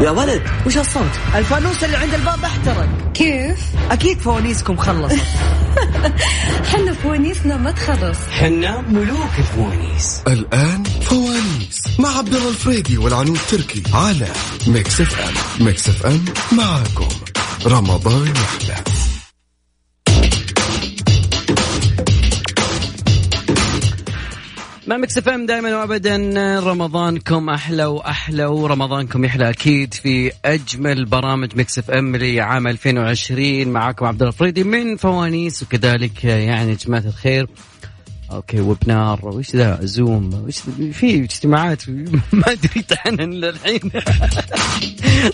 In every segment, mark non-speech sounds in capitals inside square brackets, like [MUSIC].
يا ولد وش هالصوت؟ الفانوس اللي عند الباب احترق. كيف؟ أكيد فوانيسكم خلصت [LAUGHS] حنا فوانيسنا ما تخلص. حنا ملوك الفوانيس الآن فوانيس مع عبد الله الفريدي والعنود تركي على ميكس إف إم. ميكس إف إم معاكم. رمضان يحلى. مع مكس اف ام دائما وابدا. رمضانكم أحلى وأحلى ورمضانكم يحلى أكيد في أجمل برامج مكس اف ام لعام 2020 معاكم عبد الله الفريدي من فوانيس وكذلك يعني جماعة الخير. okay وبنار وش ذا؟ زوم وش في اجتماعات. [LAUGHS] ما أدري عنها للحين. [LAUGHS]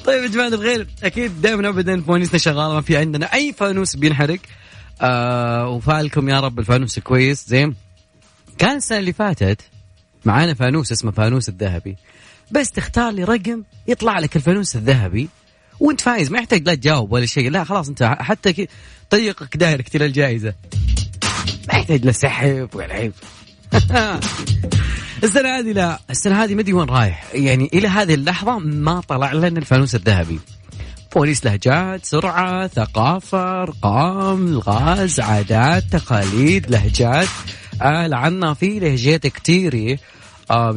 طيب يا جماعة الخير أكيد دائما ابدا فوانيسنا شغالة ما في عندنا أي فانوس بينحرق. آه وفالكم يا رب الفانوس كويس. زين. كان السنة اللي فاتت معانا فانوس اسمه فانوس الذهبي. بس تختار لي رقم يطلع لك الفانوس الذهبي وانت فايز ما يحتاج لا تجاوب ولا شيء. لا خلاص انت حتى كي طريقك direct إلى الجائزة. ما يحتاج لا سحب ولا عيب. [LAUGHS] السنة هذه لا السنة هذه ما أدري وين رايح. يعني إلى هذه اللحظة ما طلع لنا الفانوس الذهبي. فوانيس لهجات سرعة ثقافة أرقام الغاز عادات تقاليد لهجات. آه لعنا في لهجات كتيرة آه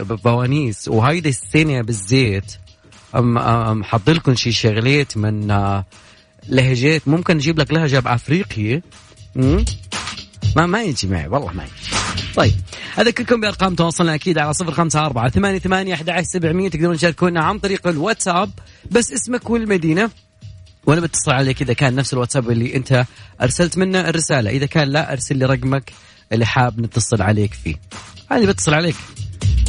بفوانيس وهيدي السنة بالزيت. حط لكم شي شغلات من آه لهجات. ممكن نجيب لك لهجة بأفريقيا؟ ما ما يجي معي والله ما يجي. طيب أذكركم بأرقام تواصلنا أكيد على صفر خمسة أربعة ثمانية ثمانية أحد عشر سبعمية تقدرون تشاركونا عن طريق الواتساب. بس اسمك والمدينة. وأنا بتصل عليك إذا كان نفس الواتساب اللي أنت أرسلت منه الرسالة. إذا كان لا أرسل لي رقمك. اللي حاب نتصل عليك فيه. هذه بتصل عليك.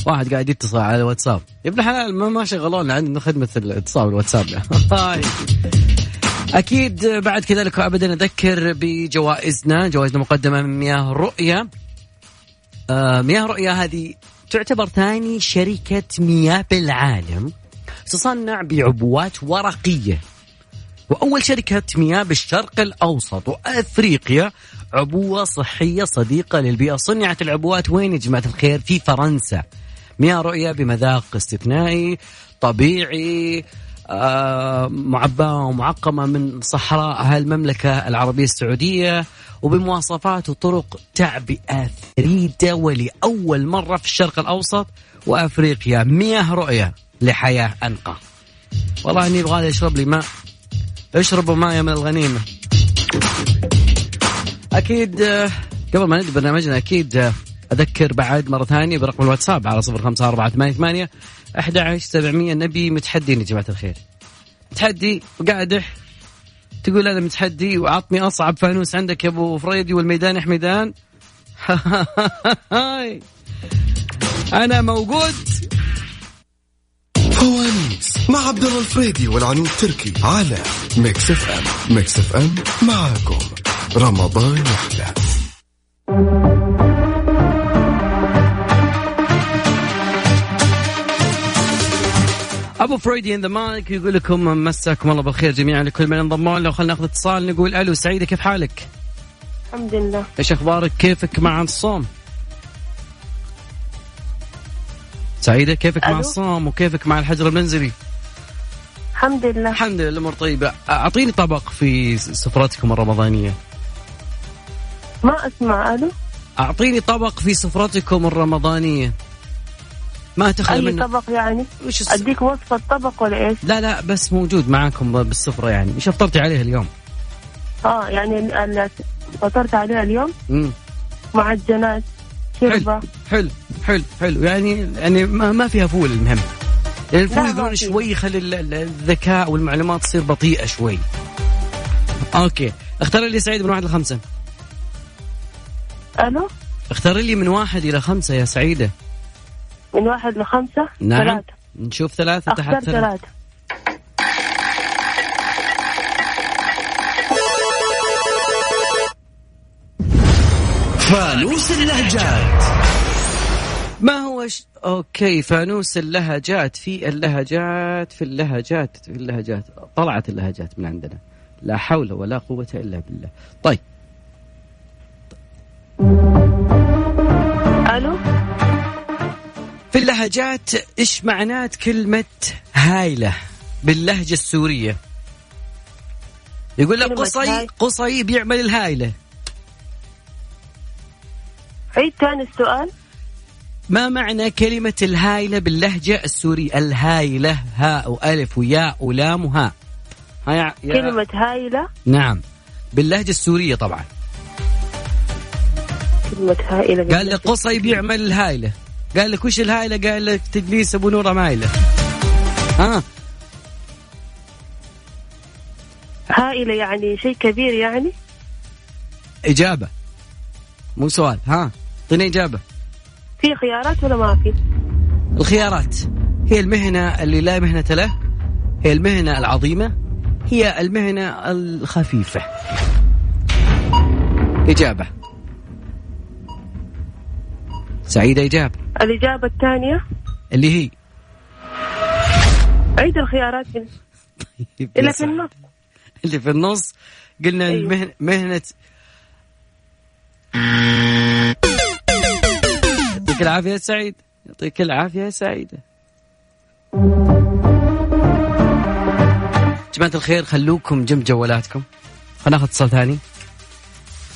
واحد قاعد يتصل على الواتساب. يا ابن الحلال ما ما شغلونا عندنا خدمة الاتصال بالواتساب [LAUGHS] أكيد بعد كذلك ابدا أذكر بجوائزنا. جوائزنا مقدمة من مياه رؤية. آه مياه رؤية هذه تعتبر ثاني شركة مياه بالعالم تصنع بعبوات ورقية. وأول شركة مياه بالشرق الأوسط وأفريقيا عبوة صحية صديقة للبيئة. صنعت العبوات وين يا جماعة الخير؟ في فرنسا. مياه رؤية بمذاق استثنائي طبيعي آه، معبأة ومعقمة من صحراء هالمملكة العربية السعودية وبمواصفات وطرق تعبئة فريدة ولأول مرة في الشرق الأوسط وأفريقيا. مياه رؤية لحياة أنقى. والله إني يبغى يشرب لي ماء. أشربوا ماء من الغنيمة. أكيد آه، قبل ما نبدأ برنامجنا أكيد آه، أذكر بعد مرة ثانية برقم الواتساب على صفر خمسة أربعة ثمانية ثمانية أحد عشر سبعمية. نبي متحدين يا جماعة الخير. تحدي وقاعدح تقول أنا متحدي وعطني أصعب فانوس عندك يا أبو فريدي والميدان حميدان [LAUGHS] hi. أنا موجود. فوانيس مع عبد الله الفريدي والعنود تركي على ميكس إف إم. ميكس إف إم معاكم. رمضان يحلى أبو فريدي on the mic يقول لكم مساكم الله بالخير جميعا لكل من انضموا لنا وخلنا ناخذ اتصال نقول ألو سعيدة كيف حالك؟ الحمد لله إيش أخبارك؟ كيفك مع الصوم؟ سعيدة كيفك مع ألو؟ الصوم وكيفك مع الحجر المنزلي؟ الحمد لله الحمد لله الأمور طيبة، أعطيني طبق في سفرتكم الرمضانية. ما أسمع ألو؟ أعطيني طبق في سفرتكم الرمضانية. ما تخلى أي منه. طبق يعني؟ وش الس... أديك وصفة طبق ولا إيش؟ لا لا بس موجود معاكم بالسفرة يعني، إيش افطرتي عليه اليوم؟ آه يعني فطرت عليها اليوم؟ امم معجنات شربة حلو حلو حلو يعني يعني ما, ما فيها فول المهم. يعني الفول يقولون. شوي يخلي ال- ال- الذكاء والمعلومات تصير بطيئة شوي. okay. اختار لي سعيد من واحد لخمسة. ألو؟ اختار لي من واحد إلى خمسة يا سعيدة. من واحد لخمسة؟ نعم. ثلاثة. نشوف ثلاثة أختار تحت ثلاثة. ثلاثة. فانوس اللهجات. ما هو ش... أوكي فانوس اللهجات. في اللهجات في اللهجات في اللهجات. طلعت اللهجات من عندنا. لا حول ولا قوة إلا بالله. طيب. في اللهجات إيش معنات كلمة هايلة باللهجة السورية؟ يقول لك قصي. قصي بيعمل الهايلة. عيد ثاني السؤال. ما معنى كلمة الهايلة باللهجة السورية؟ الهايلة هاء وألف وياء ولام وهاء ها يا كلمة هايلة. نعم. باللهجة السورية طبعا. كلمة هائلة قال لك قصي بيعمل الهايلة. قال لك وش الهايلة قال لك تجليس أبو نورة مايلة ها؟ هائلة يعني شيء كبير يعني؟ إجابة. مو سؤال. ها؟ اعطيني إجابة. في خيارات ولا ما في؟ الخيارات. هي المهنة اللي لا مهنة له هي المهنة العظيمة هي المهنة الخفيفة. إجابة. سعيدة إجابة الإجابة الثانية؟ اللي هي؟ عيد الخيارات. من إلا في النص. اللي في النص؟ قلنا أيوة. المهنة مهنة. يعطيك العافية يا سعيد. يعطيك العافية يا سعيدة. جماعة الخير خلوكم جنب جوالاتكم. خلينا ناخذ اتصال ثاني.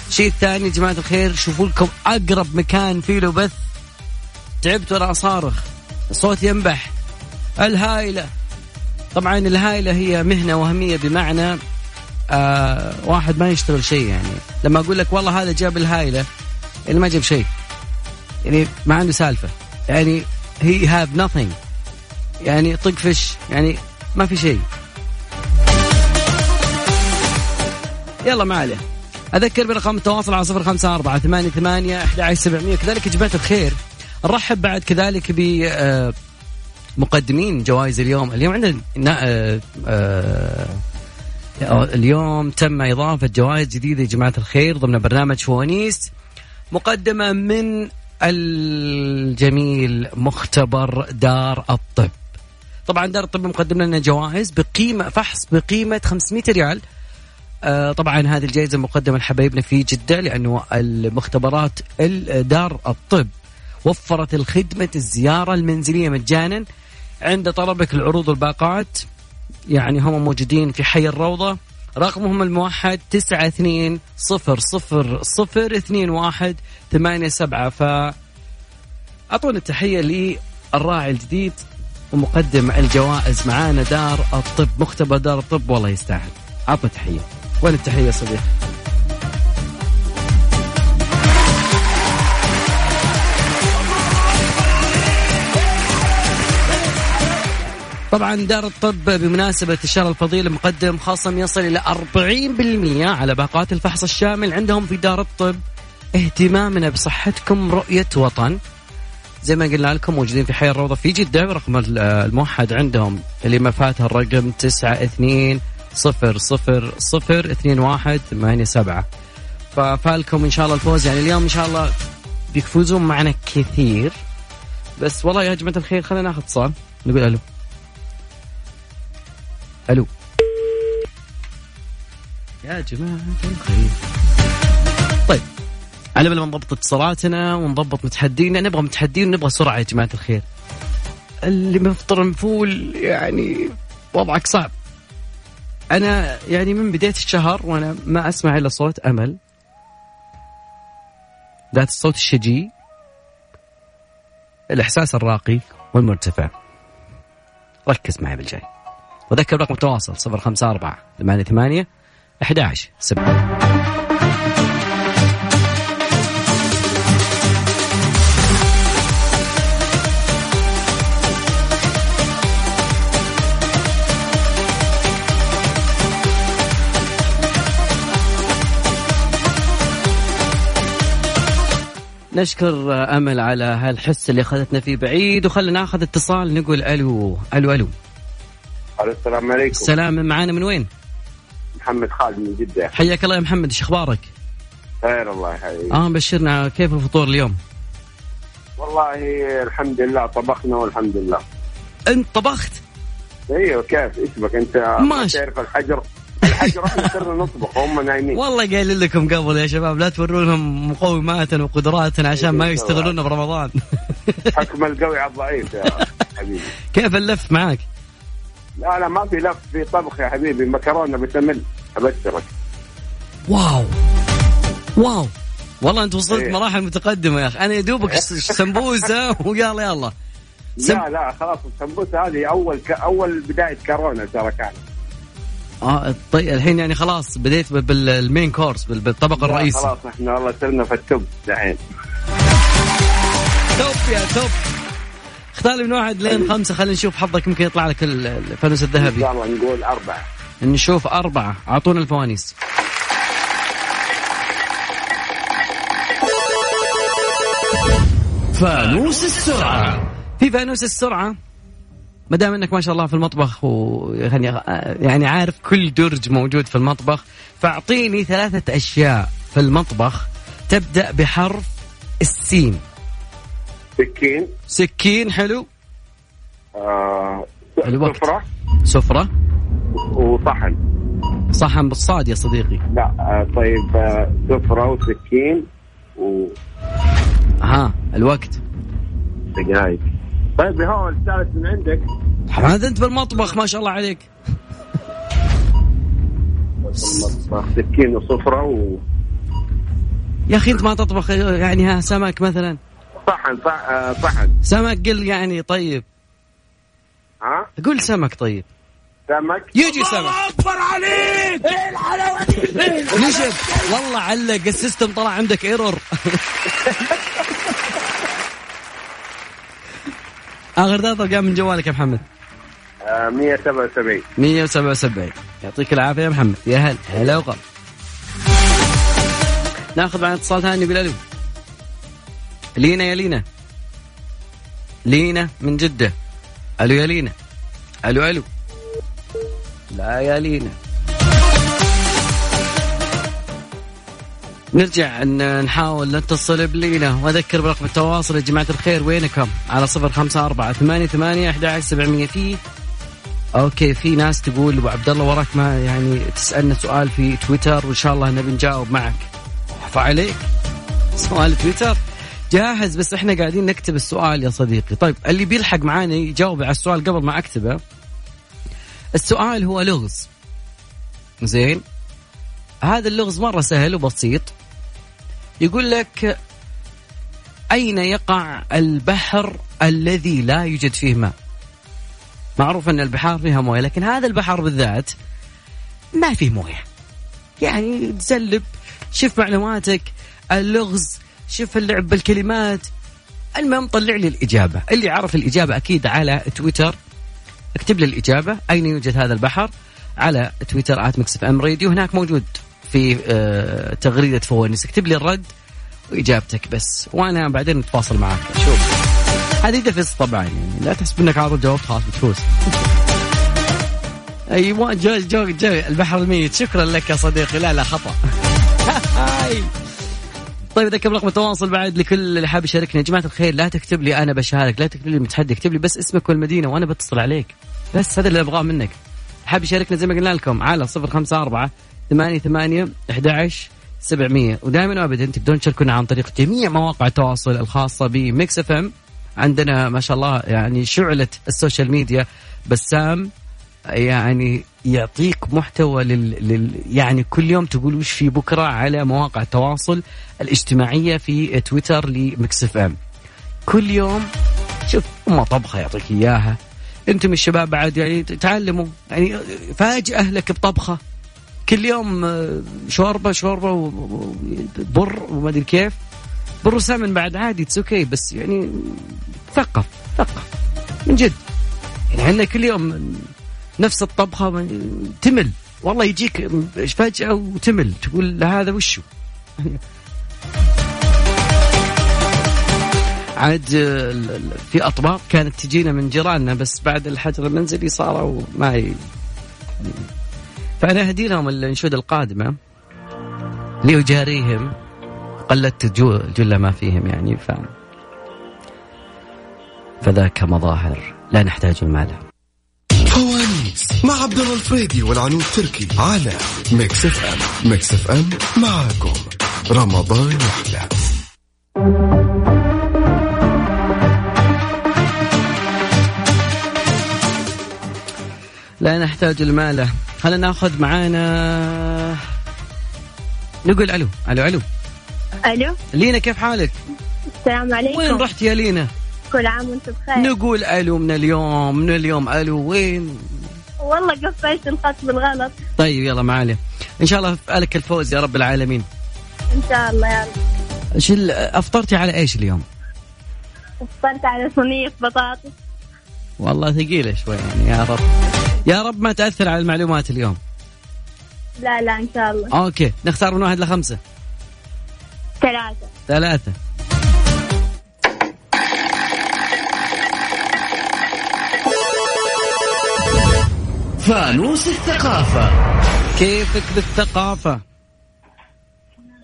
الشيء الثاني يا جماعة الخير شوفوا لكم أقرب مكان فيه له بث. تعبت وأنا أصارخ الصوت ينبح الهايلة طبعا الهايلة هي مهنة وهمية بمعنى آه واحد ما يشتغل شيء يعني. لما أقول لك والله هذا جاب الهايلة اللي ما جاب شيء. يعني ما عنده سالفة. يعني هي هاف nothing. يعني طق فش يعني ما في شيء. يلا ما عليه. أذكر برقم التواصل على صفر خمسة أربعة ثمانية ثمانية أحد عشر سبعمية. كذلك جماعة الخير. نرحب بعد كذلك ب آه، مقدمين جوائز اليوم. اليوم عندنا نا- آه، آه، اليوم تم إضافة جوائز جديدة يا جماعة الخير ضمن برنامج فوانيس مقدمة من الجميل مختبر دار الطب. طبعا دار الطب مقدم لنا جوائز بقيمة فحص بقيمة 500 ريال. آه، طبعا هذه الجائزة مقدمة لحبايبنا في جدة لأنه المختبرات ال- دار الطب. وفرت الخدمة الزيارة المنزلية مجانا عند طلبك العروض والباقات. يعني هم موجودين في حي الروضة. رقمهم الموحد تسعة اثنين صفر صفر صفر اثنين واحد ثمانية سبعة. ف أعطونا التحية للراعي الجديد ومقدم الجوائز معانا دار الطب مختبر دار الطب والله يستاهل. أعطنا تحية وين التحية صديقي؟ طبعا دار الطب بمناسبة الشهر الفضيل مقدم خصم يصل إلى 40% على باقات الفحص الشامل عندهم في دار الطب. اهتمامنا بصحتكم رؤية وطن. زي ما قلنا لكم موجودين في حي الروضة في جدة رقم ال- الموحد عندهم اللي ما فاتها الرقم تسعة اثنين صفر صفر صفر اثنين واحد ثمانية سبعة. ففالكم إن شاء الله الفوز. يعني اليوم إن شاء الله بيفوزون معنا كثير. بس والله يا جماعة الخير خلينا ناخذ اتصال نقول ألو. ألو. يا جماعة الخير طيب على بال ما نضبط اتصالاتنا ونضبط متحدينا نبغى متحدين نبغى سرعة يا جماعة الخير. اللي مفطر مفول يعني وضعك صعب. أنا يعني من بداية الشهر وأنا ما أسمع إلا صوت أمل. ذات الصوت الشجي. الإحساس الراقي والمرتفع. ركز معي بالجاي. وذكر رقم التواصل 054 88 11 7 نشكر أمل على هالحس اللي أخذتنا فيه بعيد وخلينا ناخذ اتصال نقول ألو ألو ألو. ألو السلام عليكم. السلام معانا من وين؟ محمد خالد من جدة. حياك الله يا محمد إيش أخبارك؟ خير الله يحييك. آه بشرنا كيف الفطور اليوم؟ والله الحمد لله طبخنا والحمد لله. أنت طبخت؟ إيوه كيف؟ إيش بك أنت؟ ما ش- تعرف الحجر؟ الحجر إحنا صرنا [LAUGHS] نطبخ وهم نايمين. والله قايل لكم قبل يا شباب لا توروا لهم مقوماتنا وقدراتنا عشان ما إيه، يستغلونا برمضان. حكم القوي على الضعيف يا [LAUGHS] حبيبي. كيف اللف معاك؟ لا لا ما في لف في طبخ يا حبيبي مكرونة بشاميل. أبشرك. واو. واو. والله انت وصلت إيه. مراحل متقدمة يا أخي. أنا يا دوبك س- سمبوسة [LAUGHS] ويلا يلا. سم... لا لا خلاص السمبوسة هذه أول ك... أول بداية كورونا ترى كانت. آه طيب الحين يعني خلاص بديت بال- بال main course بال- بالطبق الرئيسي. خلاص إحنا والله صرنا في ال top دحين top يا top. اختار من واحد لين خمسة خلينا نشوف حظك يمكن يطلع لك ال- الفانوس ان الذهبي. الله نقول أربعة. نشوف أربعة. أعطونا الفوانيس. فانوس السرعة. في فانوس السرعة. ما دام إنك ما شاء الله في المطبخ ويعني يعني عارف كل درج موجود في المطبخ فأعطيني ثلاثة أشياء في المطبخ تبدأ بحرف السين. سكين. سكين حلو. آه الوقت. سفرة. سفرة. وصحن. صحن بالصاد يا صديقي. لا آه طيب آه سفرة وسكين و ها الوقت. دقايق. طيب هو الثالث من عندك. حماد انت بالمطبخ ما شاء الله عليك. المطبخ سكين وصفرة و يا أخي انت ما تطبخ يعني ها سمك مثلا. صحن صح آه، صحن سمك قل يعني طيب. ها؟ قول سمك طيب. سمك؟ يجي سمك. أكبر عليك! إيه الحلاوة دي؟ نشف والله علق السيستم طلع عندك إيرور. [LAUGHS] آخر ثلاث ارقام من جوالك يا محمد. آه 177 177 يعطيك العافية يا محمد. يا هلا هلا وغلا. ناخذ معنا اتصال ثاني نقول ألو لينا يا لينا. لينا من جدة. ألو يا لينا. ألو ألو. لا يا لينا. نرجع أن نحاول نتصل بلينا. وأذكر برقم التواصل يا جماعة الخير وينكم؟ على صفر خمسة أربعة ثمانية ثمانية أحد سبعمية. في أوكي في ناس تقول أبو عبد الله وراك ما يعني تسألنا سؤال في تويتر وإن شاء الله نبي نجاوب معك. احفى عليك. سؤال تويتر. جاهز بس إحنا قاعدين نكتب السؤال يا صديقي. طيب اللي بيلحق معانا يجاوب على السؤال قبل ما أكتبه. السؤال هو لغز. زين؟ هذا اللغز مرة سهل وبسيط. يقول لك أين يقع البحر الذي لا يوجد فيه ماء؟ معروف أن البحار فيها موية لكن هذا البحر بالذات ما فيه موية. يعني تسلب شوف معلوماتك. اللغز شوف اللعب بالكلمات. المهم طلع لي الإجابة. اللي عرف الإجابة أكيد على تويتر. اكتب لي الإجابة. أين يوجد هذا البحر؟ على تويتر at Mix FM Radio. هناك موجود في آه، تغريدة فوانيس. اكتب لي الرد وإجابتك بس. وأنا بعدين نتواصل معك شوف. هذه دفش طبعا يعني. لا تحسب إنك عارض جاوبت خلاص بتفوز أيوه جو جو جو. البحر الميت. شكرا لك يا صديقي. لا لا خطأ. [LAUGHS] طيب اذكر رقم التواصل بعد لكل اللي حاب يشاركنا. يا جماعة الخير لا تكتب لي أنا بشارك لا تكتب لي متحدي اكتب لي بس اسمك والمدينة وأنا بتصل عليك. بس هذا اللي أبغاه منك. حاب يشاركنا زي ما قلنا لكم على 054 8 8 11 700 ودائما وابدا تقدرون تشاركونا عن طريق جميع مواقع التواصل الخاصة بميكس اف ام عندنا ما شاء الله يعني شعلة السوشيال ميديا بسام يعني يعطيك محتوى لل... لل... يعني كل يوم تقول وش في بكرة على مواقع التواصل الاجتماعية في تويتر لميكس اف ام. كل يوم شوف ام طبخة يعطيك إياها. أنتم الشباب بعد يعني تعلموا. يعني فاجئ أهلك بطبخة. كل يوم آه، شوربة شوربة وبر وما أدري كيف. بر وسمن بعد عادي it's okay بس يعني ثقف ثقف. من جد. يعني عندنا كل يوم نفس الطبخة تمل. والله يجيك فجأة وتمل. تقول هذا وشو؟ [LAUGHS] عاد في أطباق كانت تجينا من جيراننا بس بعد الحجر المنزلي صاروا ما ي... فأنا أهدي لهم الأنشودة القادمة ليجاريهم قلدت جو جل ما فيهم يعني ف فذاك مظاهر. لا نحتاج المال. فوانيس مع عبد الله الفريدي والعنود تركي على ميكس اف ام ميكس اف ام معاكم. رمضان يحلى. لا نحتاج الماله خلينا ناخذ معانا؟ نقول ألو. ألو ألو. ألو. لينا كيف حالك؟ السلام عليكم. وين رحت يا لينا؟ كل عام وأنتم بخير. نقول ألو من اليوم من اليوم ألو وين؟ والله قفلت الخط بالغلط. طيب يلا معالي إن شاء الله لك الفوز يا رب العالمين. إن شاء الله يا رب. ال- أفطرتي على إيش اليوم؟ فطرت على صينية بطاطس. والله ثقيلة شوي يعني يا رب. يا رب ما تأثر على المعلومات اليوم. لا لا إن شاء الله. أوكي نختار من واحد لخمسة. ثلاثة. ثلاثة. فانوس الثقافة. كيفك بالثقافة؟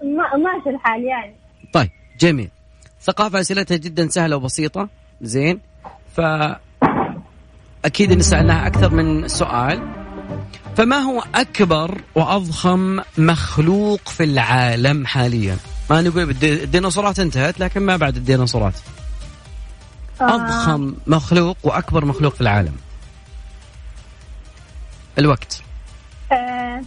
ما ماشي الحال يعني. طيب جميل. ثقافة أسئلتها جدا سهلة وبسيطة. زين. ف أكيد إن سألناها أكثر من سؤال. فما هو أكبر وأضخم مخلوق في العالم حاليا؟ ما نقول بالدي- الديناصورات انتهت لكن ما بعد الديناصورات. آه. أضخم مخلوق وأكبر مخلوق في العالم. الوقت. آه.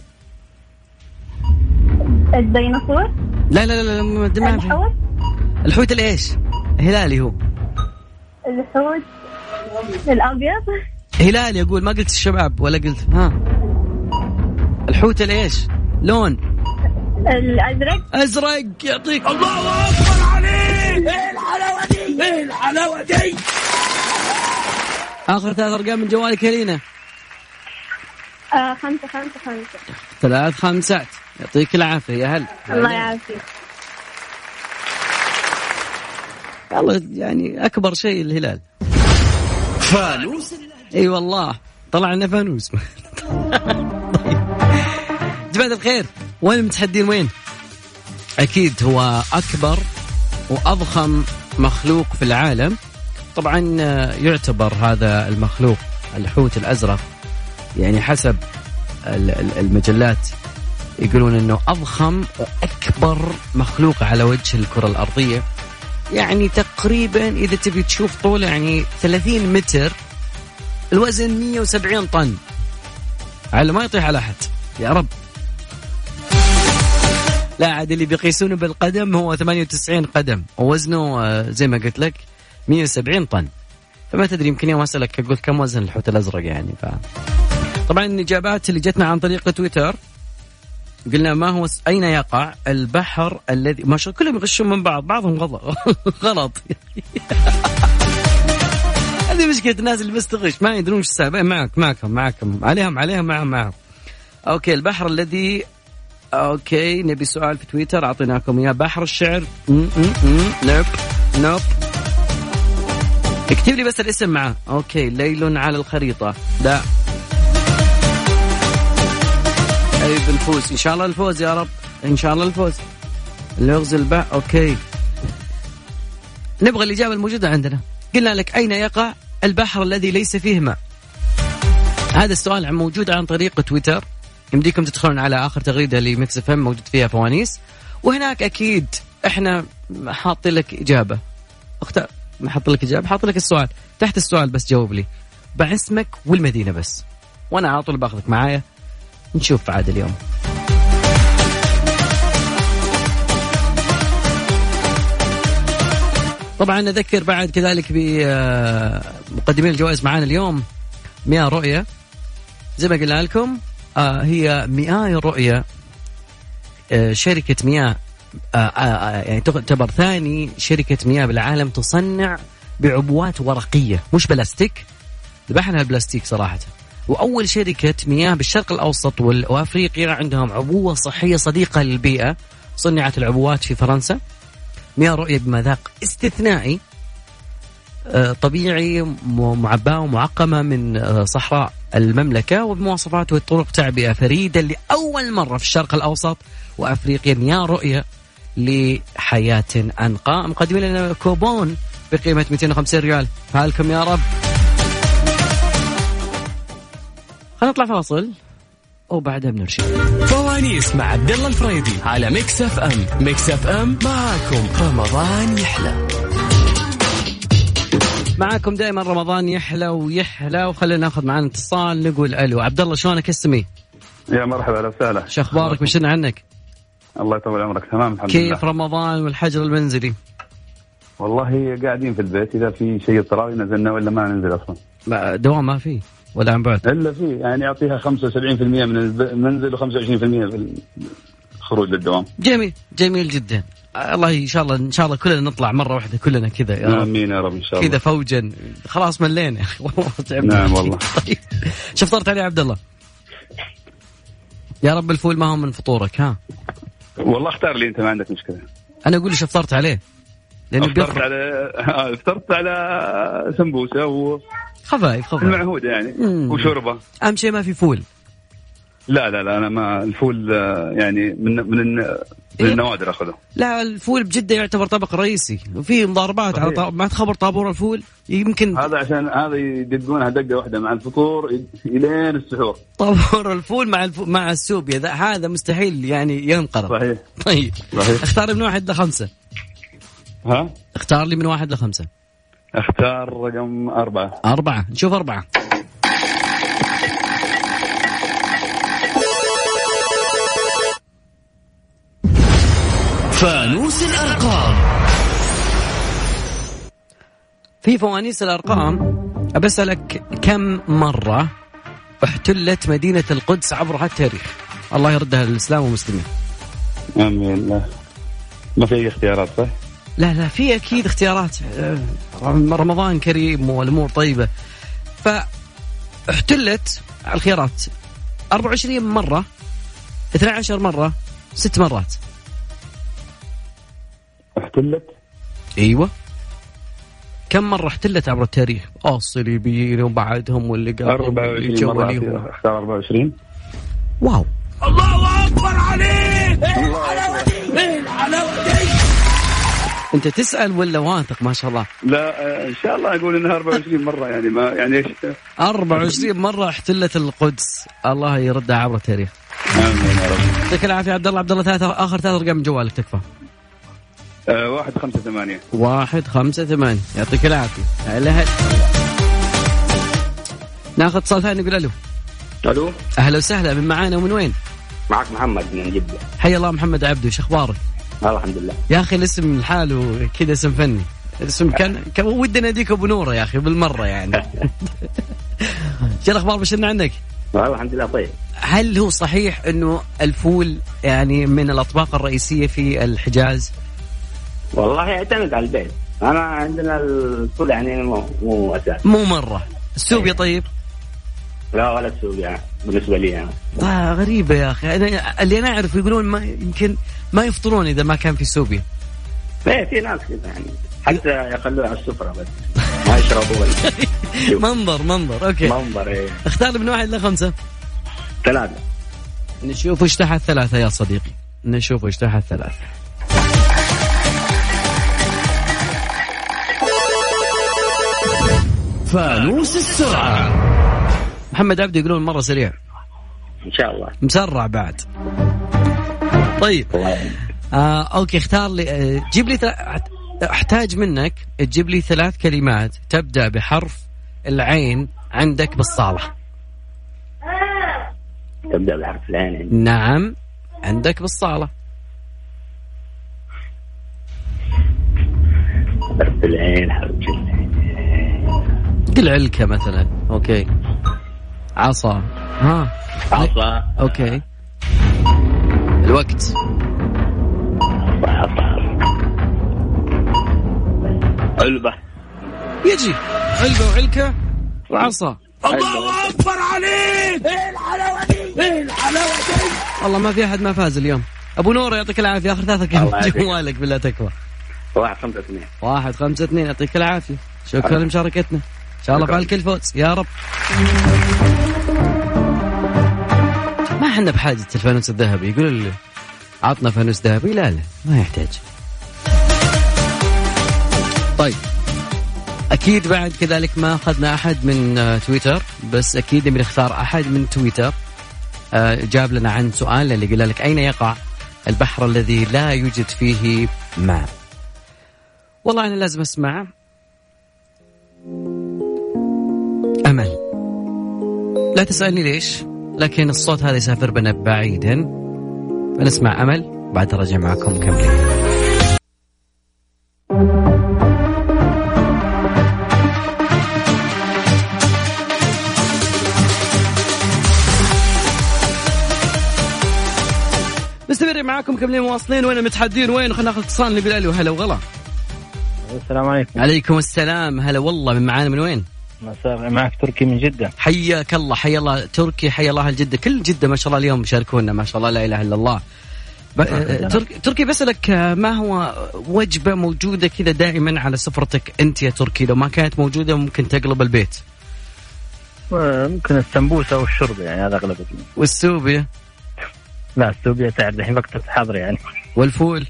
الديناصور؟ لا لا لا, لا ما الحوت؟ الحوت الإيش؟ هلالي هو. الحوت الأبيض؟ هلال يقول ما قلت الشباب ولا قلت ها. الحوت الإيش؟ لون. الأزرق؟ أزرق يعطيك. الله أكبر عليك! إيه الحلاوة دي؟ إيه الحلاوة دي؟ آخر ثلاث أرقام من جوالك يا لينا. آه خمسة خمسة خمسة. ثلاث خمسات. يعطيك العافية يا هل الله يعافيك. والله يعني أكبر شيء الهلال. فانوس. إي والله. طلع لنا فانوس. [LAUGHS] طيب. جماعة الخير وين المتحدين؟ وين؟ أكيد هو أكبر وأضخم مخلوق في العالم. طبعا آه، يعتبر هذا المخلوق الحوت الأزرق. يعني حسب ال- ال- المجلات يقولون إنه أضخم وأكبر مخلوق على وجه الكرة الأرضية. يعني تقريبا إذا تبي تشوف طوله يعني 30 متر الوزن 170 طن. على ما يطيح على أحد. يا رب. لا عاد اللي بيقيسونه بالقدم هو 98 قدم ووزنه آه، زي ما قلت لك 170 طن. فما تدري يمكن يوم أسألك أقول كم وزن الحوت الأزرق يعني ف طبعا الإجابات اللي جتنا عن طريق تويتر قلنا ما هو أين يقع؟ البحر الذي ما شاء الله كلهم يغشون من بعض بعضهم [LAUGHS] غلط غلط. [LAUGHS] هذه مشكلة الناس اللي بس تغش ما يدرون إيش السالفه معك معكم معكم. عليهم عليهم معهم معهم. okay البحر الذي okay نبي سؤال في تويتر أعطيناكم إياه. بحر الشعر. nope nope اكتب لي بس الاسم معاه okay ليل على الخريطة. لا. اي بالفوز إن شاء الله الفوز يا رب. إن شاء الله الفوز. اللغز البحر okay. نبغى الإجابة الموجودة عندنا. قلنا لك أين يقع البحر الذي ليس فيه ماء؟ هذا السؤال موجود عن طريق تويتر. يمديكم تدخلون على آخر تغريدة لميكس إف إم موجود فيها فوانيس. وهناك أكيد إحنا حاطين لك إجابة. أختار. ما حاط لك إجابة حاط لك السؤال. تحت السؤال بس جاوب لي. باسمك والمدينة بس. وأنا على طول باخذك معايا. نشوف عاد اليوم. طبعا نذكر بعد كذلك بمقدمين الجوائز معانا اليوم. مياه رؤية. زي ما قلنا لكم آه هي مياه رؤية. آه شركة مياه آه آه يعني تعتبر ثاني شركة مياه بالعالم تصنع بعبوات ورقية مش بلاستيك. ذبحنا البلاستيك صراحة. وأول شركة مياه بالشرق الأوسط وال- وأفريقيا عندهم عبوة صحية صديقة للبيئة صنعت العبوات في فرنسا. مياه رؤية بمذاق استثنائي آه، طبيعي م- معباة ومعقمة من آه، صحراء المملكة وبمواصفات وطرق تعبئة فريدة لأول مرة في الشرق الأوسط وأفريقيا. مياه رؤية لحياة أنقى مقدمين لنا كوبون بقيمة 250 ريال. فالكم يا رب. نطلع فاصل وبعدها بنرجع. فوانيس مع عبد الله الفريدي على ميكس اف ام ميكس اف ام معاكم. رمضان يحلى. معاكم دائما رمضان يحلى ويحلى وخلينا ناخذ معنا اتصال نقول ألو. عبد الله شلونك؟ اسمي؟ يا مرحبا أهلا وسهلا. شو أخبارك؟ وشنا عنك؟ الله يطول عمرك. تمام الحمد لله. كيف رمضان والحجر المنزلي؟ والله قاعدين في البيت إذا في شيء طراوي نزلنا ولا ما ننزل أصلا؟ دوام ما في. ولا عن بعد؟ إلا في يعني يعطيها 75% من المنزل و25% في الخروج للدوام. جميل جميل جدا. الله إن شاء الله إن شاء الله كلنا نطلع مرة واحدة كلنا كذا يا رب. آمين يا رب إن شاء الله. كذا فوجا. خلاص ملينا. [LAUGHS] والله تعبنا نعم والله. طيب. شو فطرت عليه عبد الله؟ يا رب الفول ما هو من فطورك ها؟ والله اختار لي أنت ما عندك مشكلة. أنا أقول شو فطرت عليه. لأنه افطرت على [LAUGHS] افطرت على سمبوسة والمعهود خفايف خفايف. يعني مم. وشوربة. أهم شيء ما في فول. لا لا لا أنا ما الفول آه، يعني من من من إيه. النوادر أخذه. لا الفول بجدة يعتبر طبق رئيسي. وفي مضاربات على صحيح. طا... ما تخبر طابور الفول يمكن هذا عشان هذا يدقونها دقة واحدة مع الفطور إلين السحور. طابور الفول مع الف... مع السوبيا ذا. هذا مستحيل يعني ينقرض. صحيح. طيب. صحيح. اختار من واحد لخمسه ها؟ اختار لي من واحد لخمسة. اختار رقم أربعة. أربعة. نشوف أربعة. فانوس الأرقام. في فوانيس الأرقام أبسألك كم مرة احتلت مدينة القدس عبر التاريخ؟ الله يردها للإسلام والمسلمين. آمين. لا ما في أي اختيارات صح؟ لا لا في أكيد اختيارات. آه، رمضان كريم والأمور طيبة. فاحتلت الخيارات. 24 مرة 12 مرة ست مرات. احتلت؟ أيوه. كم مرة احتلت عبر التاريخ؟ آه الصليبيين وبعدهم واللي قبل 24 مرة أختار 24 واو. الله أكبر عليك! إيه الحلاوة دي إيه الحلاوة دي انت تسأل ولا واثق ما شاء الله. لا آه، إن شاء الله أقول إنها 24 مرة يعني ما يعني إيش؟ 24 مرة احتلت القدس. الله يردها عبر التاريخ. آمين يا رب. يعطيك العافية عبد الله. عبد الله ثلاثة آخر ثلاث أرقام من جوالك تكفى. آه، واحد خمسة ثمانية. واحد خمسة ثمانية. يعطيك العافية. هلا هلا ناخذ اتصال ثاني نقول ألو. ألو. أهلا وسهلا من معانا ومن وين؟ معك محمد من جدة. حيا الله محمد عبده شو أخبارك؟ الحمد لله. يا أخي الاسم لحاله كذا اسم فني. الاسم كان ودنا أديك أبو نورة يا أخي بالمرة يعني. [LAUGHS] شو الأخبار بشرنا عنك؟ آه، الحمد لله طيب. هل هو صحيح إنه الفول يعني من الأطباق الرئيسية في الحجاز؟ والله يعتمد على البيت. أنا عندنا الفول يعني مو مو أساس. مو مرة. السوبيا طيب؟ لا ولا يعني بالنسبة لي يعني آه غريبة يا أخي. أنا اللي أنا اعرف يقولون ما يمكن ما يفطرون إذا ما كان في سوبيا إيه في ناس كذا يعني. حتى يخلوها على السفرة بس. ما يشربوا ولا. [LAUGHS] منظر منظر. okay. منظر إيه. اختار من واحد لخمسة. ثلاثة. نشوف إيش تحت ثلاثة يا صديقي. نشوف إيش تحت ثلاثة. فانوس السرعة. محمد عبده يقولون مرة سريع. إن شاء الله. مسرع بعد. طيب. آه أوكي اختار لي آه جيب لي أحتاج منك تجيب لي ثلاث كلمات تبدأ بحرف العين عندك بالصالة. تبدأ بحرف العين عندي. نعم عندك بالصالة. حرف العين حرف العين. قل علكة مثلا. okay. عصا. ها. عصا. okay. الوقت. علبة. يجي. علبة وعلكة. وعصا الله أكبر عليك. إيه الحلاوة دي إيه الحلاوة دي والله ما في أحد ما فاز اليوم. أبو نور يعطيك العافية. آخر ثلاثة كلمات. جوالك بالله تكفى واحد خمسة اثنين. واحد خمسة اثنين. يعطيك العافية. شكرا لمشاركتنا. إن شاء الله شكراً. فعلك الفوز يا رب. ما إحنا بحاجة الفانوس الذهبي. يقول لي عطنا فانوس ذهبي لا لا ما يحتاج. طيب. أكيد بعد كذلك ما أخذنا أحد من آه، تويتر بس أكيد نبي نختار أحد من تويتر آه، جاب لنا عن سؤال اللي قال لك أين يقع البحر الذي لا يوجد فيه ماء؟ والله أنا لازم أسمع. أمل. لا تسألني ليش لكن الصوت هذا يسافر بنا بعيدا فنسمع أمل بعد رجع معكم كملين مستمرين معاكم كملين مواصلين. وين متحدين وين؟ خلينا ناخذ اتصال نبي ألو هلا وغلا. السلام عليكم. عليكم السلام. هلا والله من معانا من وين؟ مساء معك تركي من جدة. حياك الله حيا الله تركي حيا الله الجدة كل جدة ما شاء الله اليوم يشاركونا ما شاء الله لا إله إلا الله. ب... تركي تركي بسألك ما هو وجبة موجودة كذا دائما على سفرتك أنت يا تركي؟ لو ما كانت موجودة ممكن تقلب البيت. ممكن السمبوسة والشرب يعني هذا أغلب والسوبيا؟ لا السوبيا تعرف الحين وقت حاضر يعني. والفول؟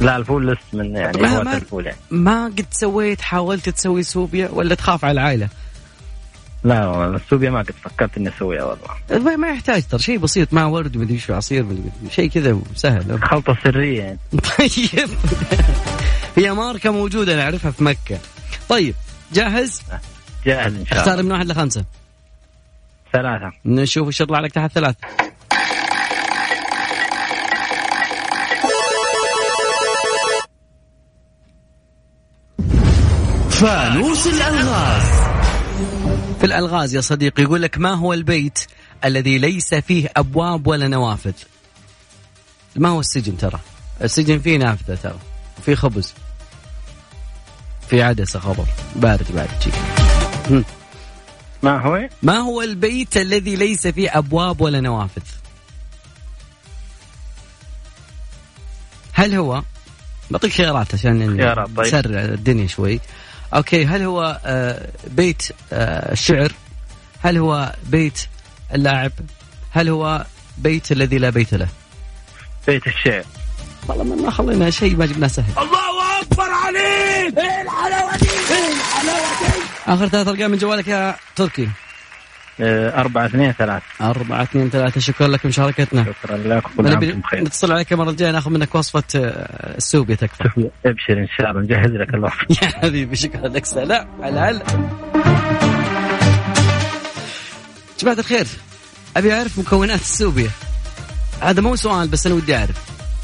لا الفول لست من يعني ما, ما, الفول يعني. ما قد سويت حاولت تسوي سوبيا ولا تخاف على العائلة؟ لا والله السوبيا ما قد فكرت إني أسويها والله. ما, يحتاج ترى شيء بسيط مع ورد مدري شو عصير شيء كذا سهل. [LAUGHS] خلطة سرية يعني. طيب. [LAUGHS] هي ماركة موجودة نعرفها في مكة. طيب جاهز؟ جاهز إن شاء الله. اختار من واحد لخمسة. ثلاثة. نشوف إيش يطلع لك تحت ثلاثة. فانوس الألغاز. في الألغاز يا صديقي يقول لك ما هو البيت الذي ليس فيه أبواب ولا نوافذ؟ ما هو السجن ترى؟ السجن فيه نافذة ترى في خبز. في عدسة خبر. بارد بعد شيء ما هو؟ ما هو البيت الذي ليس فيه أبواب ولا نوافذ؟ هل هو؟ بعطيك خيارات عشان طيب. نسرع الدنيا شوي. أوكي هل هو آه، بيت آه، الشعر؟ هل هو بيت اللاعب؟ هل هو بيت الذي لا بيت له؟ بيت الشعر. والله ما خلينا شيء ما جبناه سهل. الله أكبر عليك! إيه الحلاوة دي إيه الحلاوة دي آخر ثلاث ارقام من جوالك يا تركي. آه، أربعة اثنين ثلاثة. أربعة اثنين ثلاثة. شكرا لك مشاركتنا شكرا لك وكل عام بخير. نتصل عليك المرة الجاية ناخذ منك وصفة آه، السوبيا تكفى ابشر إن شاء الله. نجهز لك الوقت [LAUGHS] يا حبيبي شكرا لك. سلام. هلا هلا. جماعة الخير أبي أعرف مكونات السوبيا. هذا مو سؤال بس أنا ودي أعرف.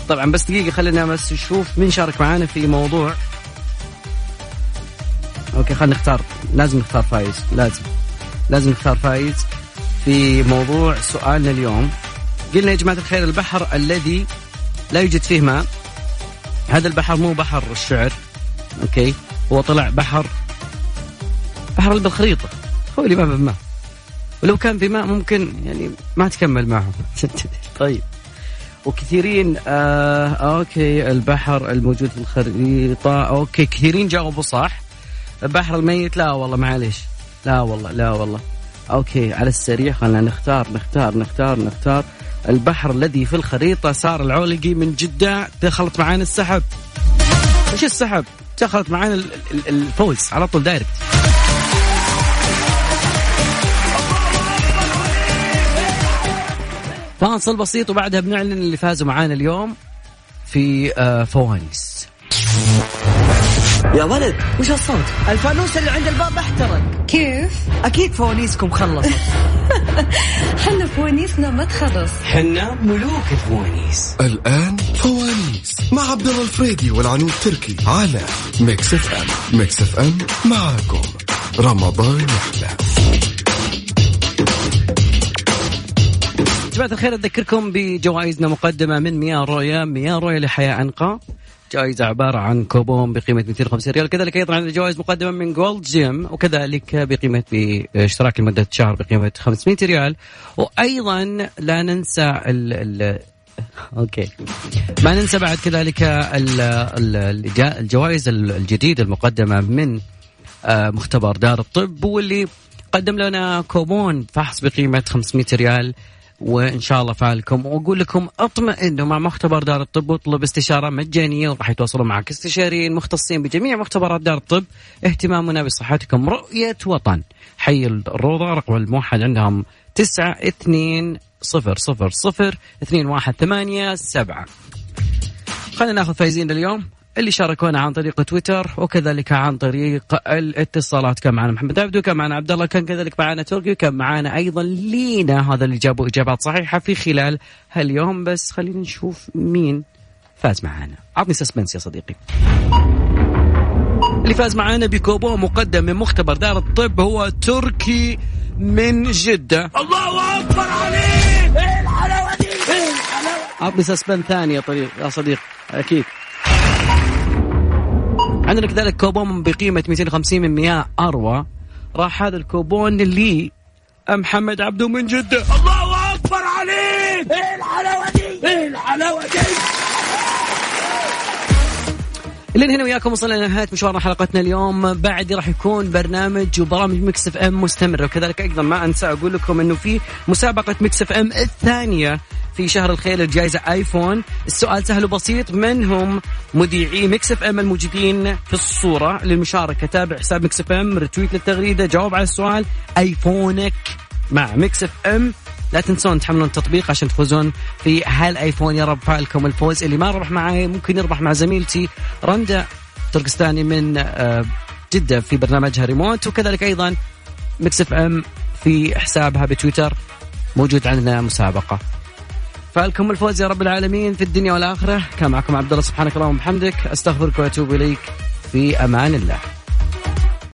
طبعا بس دقيقة خلينا بس نشوف مين شارك معانا في موضوع. okay خلينا نختار. لازم نختار فايز. لازم. لازم نختار فايز في موضوع سؤالنا اليوم. قلنا يا جماعة الخير البحر الذي لا يوجد فيه ماء. هذا البحر مو بحر الشعر okay؟ هو طلع بحر بحر اللي بالخريطه هو اللي ما بماء ولو كان في ماء ممكن يعني ما تكمل معهم [LAUGHS] طيب. وكثيرين آه أوكي البحر الموجود في الخريطة OK كثيرين جاوبوا صح. البحر الميت لا والله معليش. لا والله لا والله. OK على السريع خلينا نختار نختار نختار نختار. البحر الذي في الخريطة سار العولقي من جدة دخلت معانا السحب. إيش السحب؟ دخلت معانا ال- ال- الفوز على طول direct. فاصل بسيط وبعدها بنعلن اللي فازوا معانا اليوم في آه، فوانيس. يا ولد وش الصوت؟ الفانوس اللي عند الباب احترق. كيف؟ أكيد فوانيسكم خلصت. [LAUGHS] حنا فوانيسنا ما تخلص. حنا ملوك الفوانيس الآن فوانيس مع عبد الله الفريدي والعنود تركي على Mix FM Mix FM معاكم. رمضان يحلى. جماعة الخير أذكركم بجوائزنا مقدمة من مياه أروى مياه أروى لحياة أنقى. جائزة عبارة عن كوبون بقيمة 250 ريال. كذلك أيضا عندنا جوائز مقدمة من Gold's Gym وكذلك بقيمة باشتراك لمدة شهر بقيمة 500 ريال. وأيضا لا ننسى ال ال OK. ما ننسى بعد كذلك الجوائز الجديدة المقدمة من آه، مختبر دار الطب واللي قدم لنا كوبون فحص بقيمة 500 ريال. وإن شاء الله فالكم. وأقول لكم أطمئنوا مع مختبر دار الطب واطلب استشارة مجانية وراح يتواصلوا معك. استشاريين مختصين بجميع مختبرات دار الطب. اهتمامنا بصحتكم. رؤية وطن. حي الروضة رقم الموحد عندهم تسعة اثنين صفر صفر صفر اثنين واحد ثمانية سبعة. خلينا ناخذ فايزين اليوم اللي شاركونا عن طريق تويتر وكذلك عن طريق الاتصالات. كان معنا محمد عبدو كان معنا عبد الله. كان كذلك معنا تركي وكان معنا أيضا لينا. هذا اللي جابوا إجابات صحيحة في خلال هاليوم. بس خلينا نشوف مين فاز معنا. عطني سسبنس يا صديقي. اللي فاز معنا بكوبون مقدم من مختبر دار الطب هو تركي من جدة. الله أكبر عليك! إيه الحلاوه دي إيه الحلاوه عطني suspense ثاني يا طريق يا صديق. أكيد. عندنا كذلك كوبون بقيمة 250 من مياه أروى. راح هذا الكوبون لمحمد عبدو من جدة. الله أكبر عليك! إيه الحلاوة دي؟ إيه الحلاوة دي؟ لين هنا وياكم وصلنا لنهاية مشوار حلقتنا اليوم. بعد راح يكون برنامج وبرامج Mix FM مستمرة وكذلك أيضا ما أنسى أقول لكم أنه في مسابقة Mix FM الثانية في شهر الخير الجائزة iPhone السؤال سهل وبسيط من هم مذيعي Mix FM الموجودين في الصورة للمشاركة؟ تابع حساب Mix FM retweet للتغريدة جاوب على السؤال iPhoneك مع Mix FM لا تنسون تحملون التطبيق عشان تفوزون في هال iPhone يا رب فالكم الفوز. اللي ما ربح معي ممكن يربح مع زميلتي رندا تركستاني من آه، جدة في برنامجها ريموت. وكذلك أيضا Mix FM في حسابها بتويتر موجود عندنا مسابقة. فالكم الفوز يا رب العالمين في الدنيا والآخرة. كان معكم عبد الله سبحانك اللهم وبحمدك. أستغفرك وأتوب إليك. في أمان الله.